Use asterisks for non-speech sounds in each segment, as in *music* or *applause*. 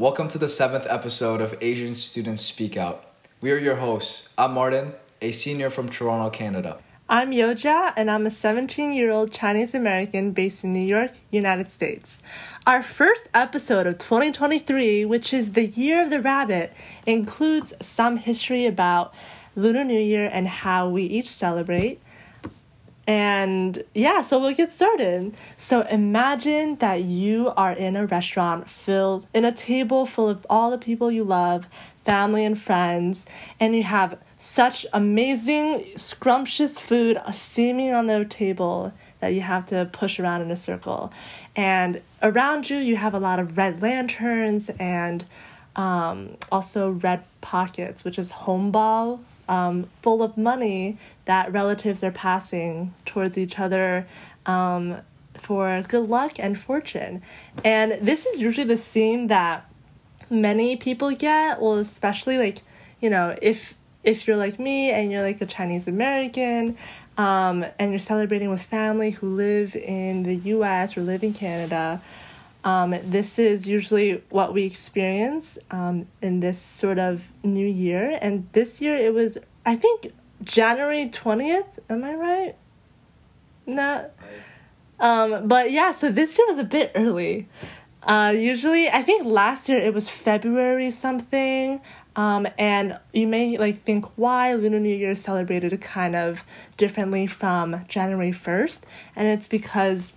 Welcome to the seventh episode of Asian Students Speak Out. We are your hosts. I'm Martin, a senior from Toronto, Canada. I'm Yo-Jia, and I'm a 17 year old Chinese American based in New York, United States. Our first episode of 2023, which is the Year of the Rabbit, includes some history about Lunar New Year and how we each celebrate. And yeah, so we'll get started. So imagine that you are in a restaurant filled in a table full of all the people you love, family and friends, and you have such amazing, scrumptious food steaming on the table that you have to push around in a circle. And around you, you have a lot of red lanterns and um, also red pockets, which is hongbao, um, full of money that relatives are passing towards each other um, for good luck and fortune. And this is usually the scene that many people get, well, especially like, you know, if if you're like me and you're like a Chinese American um, and you're celebrating with family who live in the US or live in Canada, um, this is usually what we experience um, in this sort of new year. And this year it was, I think, January 20th. Am I right? No. Um, but yeah, so this year was a bit early. Uh, usually, I think last year it was February something. Um, and you may like think why Lunar New Year is celebrated kind of differently from January 1st. And it's because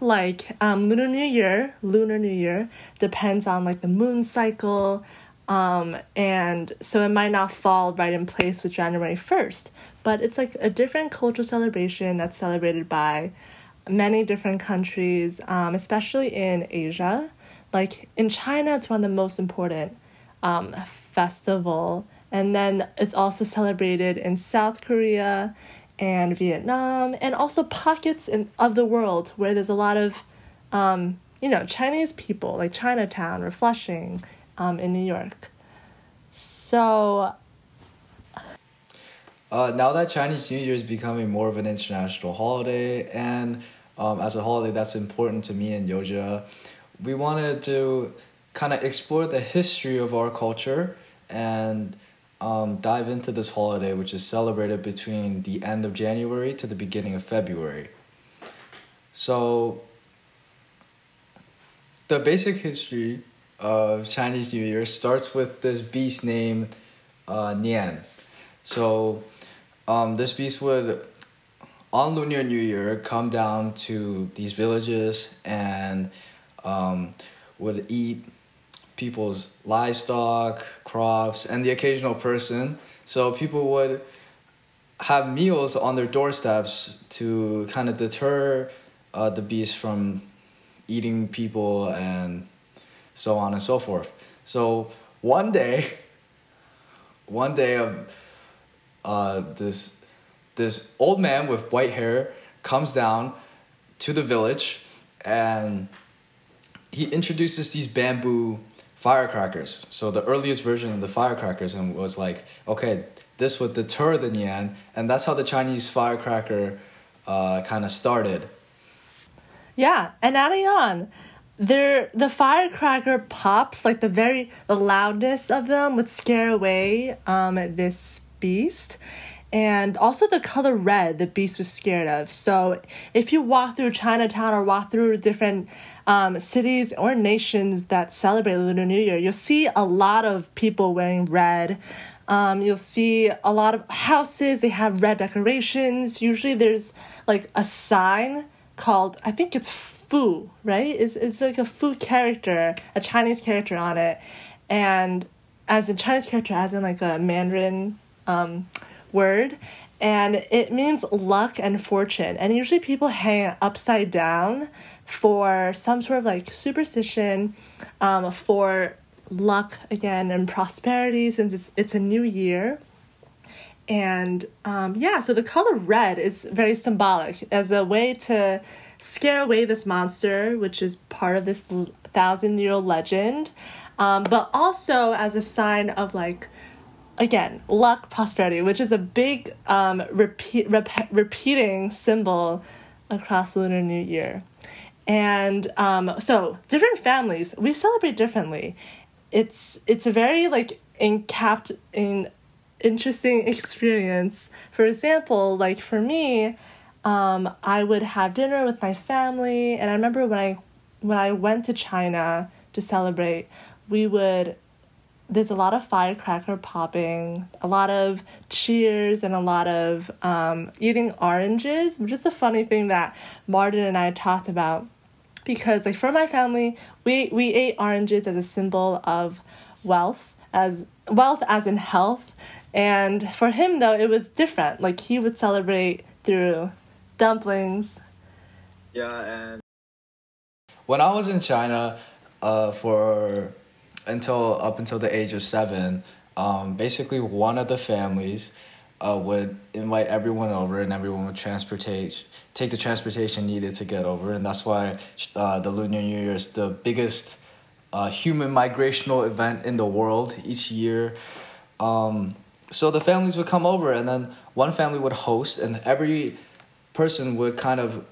like um, lunar new year lunar new year depends on like the moon cycle um, and so it might not fall right in place with january 1st but it's like a different cultural celebration that's celebrated by many different countries um, especially in asia. Like in china it's one of the most important um, festival and then it's also celebrated in south korea and Vietnam, and also pockets in, of the world where there's a lot of, um, you know, Chinese people, like Chinatown or Flushing um, in New York. So. Uh, now that Chinese New Year is becoming more of an international holiday, and um, as a holiday that's important to me and Yo-Jia, we wanted to kind of explore the history of our culture and um, dive into this holiday, which is celebrated between the end of January to the beginning of February. So, the basic history of Chinese New Year starts with this beast named uh, Nian. So, um, this beast would, on Lunar New Year, come down to these villages and um, would eat people's livestock, crops, and the occasional person. So people would have meals on their doorsteps to kind of deter uh, the beast from eating people and so on and so forth. So one day, one day, um, uh, this this old man with white hair comes down to the village and he introduces these bamboo firecrackers. So the earliest version of the firecrackers and was like, okay, this would deter the Nian, and that's how the Chinese firecracker uh, kind of started. Yeah, and adding on, there the firecracker pops like the very the loudness of them would scare away um this beast. And also the color red the beast was scared of. So if you walk through chinatown or walk through different um, cities or nations that celebrate lunar new year you'll see a lot of people wearing red. Um, you'll see a lot of houses they have red decorations. Usually there's like a sign called i think it's fu right it's, it's like a fu character a chinese character on it and as a chinese character as in like a mandarin um, word and it means luck and fortune. And usually people hang upside down for some sort of like superstition um, for luck again and prosperity since it's, it's a new year. And um, yeah, so the color red is very symbolic as a way to scare away this monster, which is part of this thousand year old legend, um, but also as a sign of like again luck prosperity which is a big um, repeat rep- repeating symbol across lunar new year and um, so different families we celebrate differently it's it's a very like encapped in interesting *laughs* experience. For example, like for me, um, I would have dinner with my family, and I remember when I when I went to China to celebrate, we would there's a lot of firecracker popping, a lot of cheers, and a lot of um, eating oranges, Just a funny thing that Martin and I talked about. Because like for my family, we we ate oranges as a symbol of wealth, as wealth as in health, and for him though it was different. Like he would celebrate through dumplings. Yeah, and when I was in China, uh, for until up until the age of seven, um, basically one of the families uh, would invite everyone over, and everyone would transportate take the transportation needed to get over, and that's why uh, the Lunar New Year is the biggest uh, human migrational event in the world each year. Um, so the families would come over, and then one family would host, and every person would kind of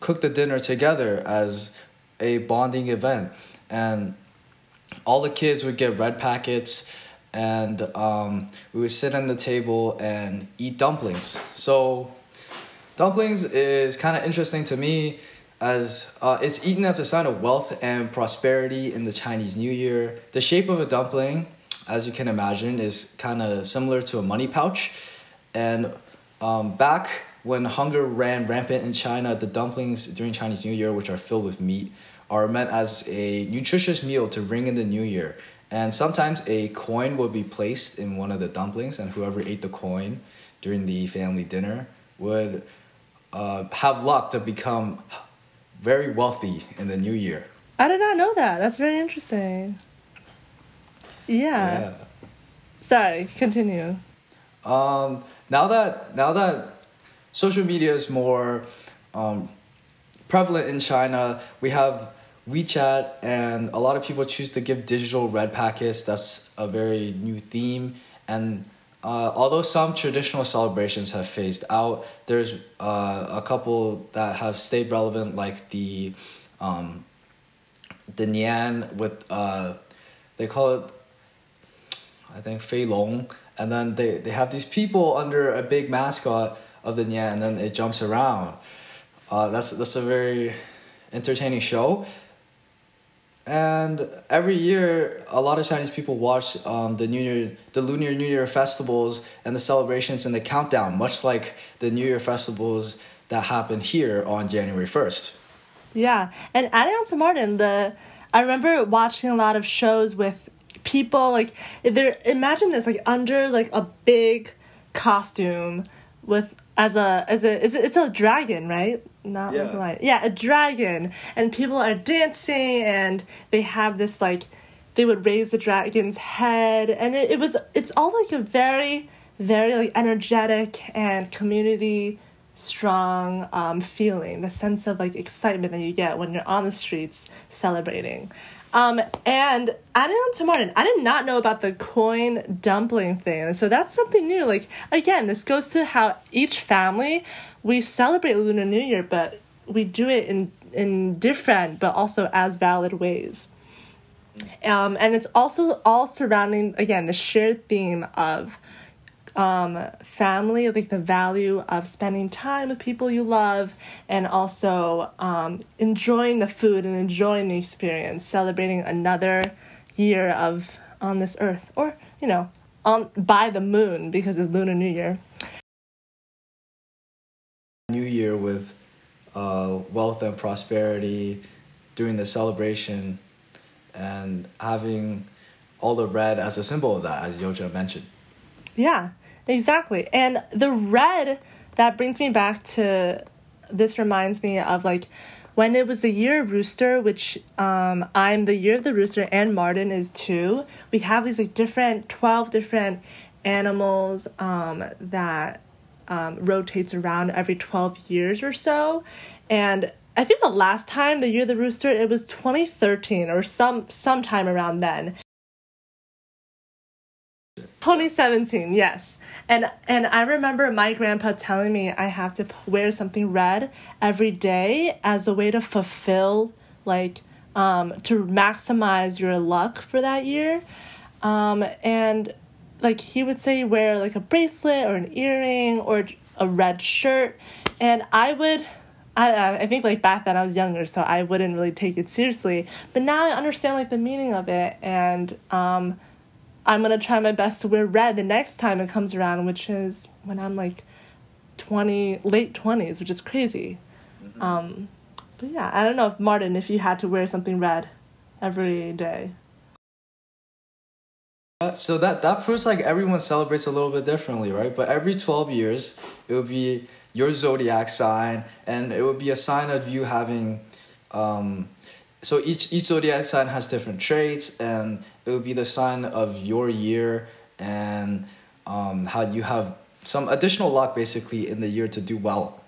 cook the dinner together as a bonding event, and all the kids would get red packets and um, we would sit on the table and eat dumplings. So, dumplings is kind of interesting to me as uh, it's eaten as a sign of wealth and prosperity in the Chinese New Year. The shape of a dumpling, as you can imagine, is kind of similar to a money pouch. And um, back when hunger ran rampant in China, the dumplings during Chinese New Year, which are filled with meat, are meant as a nutritious meal to ring in the new year. And sometimes a coin will be placed in one of the dumplings, and whoever ate the coin during the family dinner would uh, have luck to become very wealthy in the new year. I did not know that. That's very interesting. Yeah. yeah. Sorry, continue. Um, now that now that social media is more um, prevalent in China, we have WeChat, and a lot of people choose to give digital red packets. That's a very new theme. And uh, although some traditional celebrations have phased out, there's uh, a couple that have stayed relevant, like the um, the Nian with uh, they call it I think Fei Long, and then they, they have these people under a big mascot of the Nian, and then it jumps around. Uh, that's that's a very entertaining show. And every year a lot of chinese people watch um, the new year the lunar new year festivals and the celebrations and the countdown much like the new year festivals that happen here on january 1st yeah. And adding on to martin the i remember watching a lot of shows with people like they're imagine this like under like a big costume with as a as a it's a, it's a dragon right not yeah. like a lion. Yeah, a dragon, and people are dancing, and they have this like, they would raise the dragon's head, and it, it was it's all like a very very like energetic and community strong um, feeling, the sense of like excitement that you get when you're on the streets celebrating. Um, and adding on to Martin, I did not know about the coin dumpling thing. So that's something new. Like, again, this goes to how each family, we celebrate Lunar New Year, but we do it in, in different but also as valid ways. Um, and it's also all surrounding, again, the shared theme of um, family, like the value of spending time with people you love, and also um, enjoying the food and enjoying the experience, celebrating another year of on this earth, or you know, on by the moon because it's Lunar New Year. New Year with uh, wealth and prosperity, doing the celebration, and having all the red as a symbol of that, as Yo-Jia mentioned. Yeah, Exactly. And the red that brings me back to this reminds me of like when it was the year of rooster which um, i'm the year of the rooster and martin is too we have these like different 12 different animals um, that um, rotates around every 12 years or so and i think the last time the year of the rooster it was 2013 or some sometime around then 2017 yes and and i remember my grandpa telling me i have to wear something red every day as a way to fulfill like um, to maximize your luck for that year. Um, and like he would say, wear like a bracelet or an earring or a red shirt. And I would, I, I think like back then I was younger, so I wouldn't really take it seriously. But now I understand like the meaning of it. And um, I'm going to try my best to wear red the next time it comes around, which is when I'm like 20, late 20s, which is crazy. Mm-hmm. Um, but yeah, I don't know if Martin, if you had to wear something red every day. Uh, so that that proves like everyone celebrates a little bit differently, right? But every twelve years, it would be your zodiac sign, and it would be a sign of you having. Um, so each each zodiac sign has different traits, and it would be the sign of your year and um, how you have some additional luck basically in the year to do well.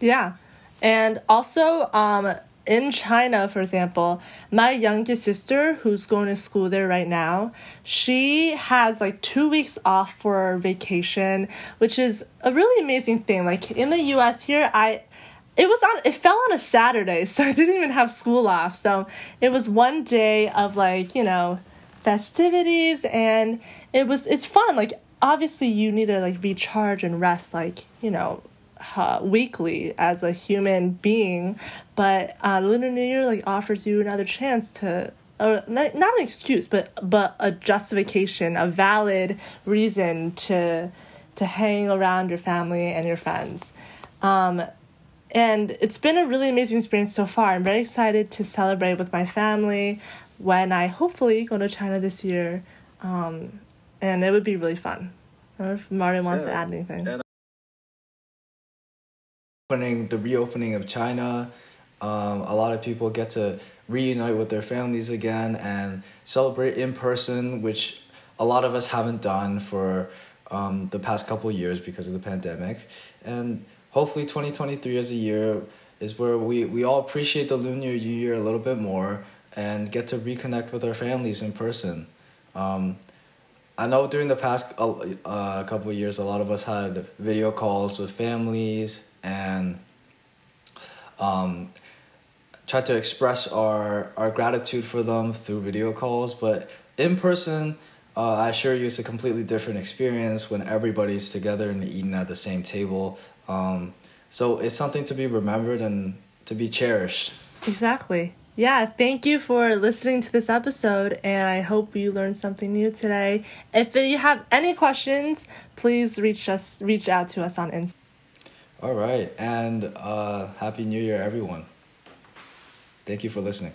Yeah. And also, um, in China, for example, my youngest sister, who's going to school there right now, she has like two weeks off for vacation, which is a really amazing thing. Like in the US here, I it was on it fell on a Saturday, so I didn't even have school off. So it was one day of like, you know, festivities and it was it's fun. Like obviously you need to like recharge and rest like, you know, uh, weekly as a human being, but uh, Lunar New Year like offers you another chance to, or not, an excuse, but but a justification, a valid reason to to hang around your family and your friends. Um, and it's been a really amazing experience so far. I'm very excited to celebrate with my family when I hopefully go to China this year. Um, and it would be really fun. I don't know if Martin wants yeah. to add anything. Opening the reopening of China, um, a lot of people get to reunite with their families again and celebrate in person, which a lot of us haven't done for um, the past couple years because of the pandemic. And hopefully, 2023 as a year is where we, we all appreciate the Lunar New Year a little bit more and get to reconnect with our families in person. Um, I know during the past uh, couple of years, a lot of us had video calls with families and um, try to express our, our gratitude for them through video calls. But in person, uh, I assure you, it's a completely different experience when everybody's together and eating at the same table. Um, so it's something to be remembered and to be cherished. Exactly. Yeah, thank you for listening to this episode, and I hope you learned something new today. If you have any questions, please reach us, reach out to us on Instagram. All right. And uh, Happy New Year, everyone. Thank you for listening.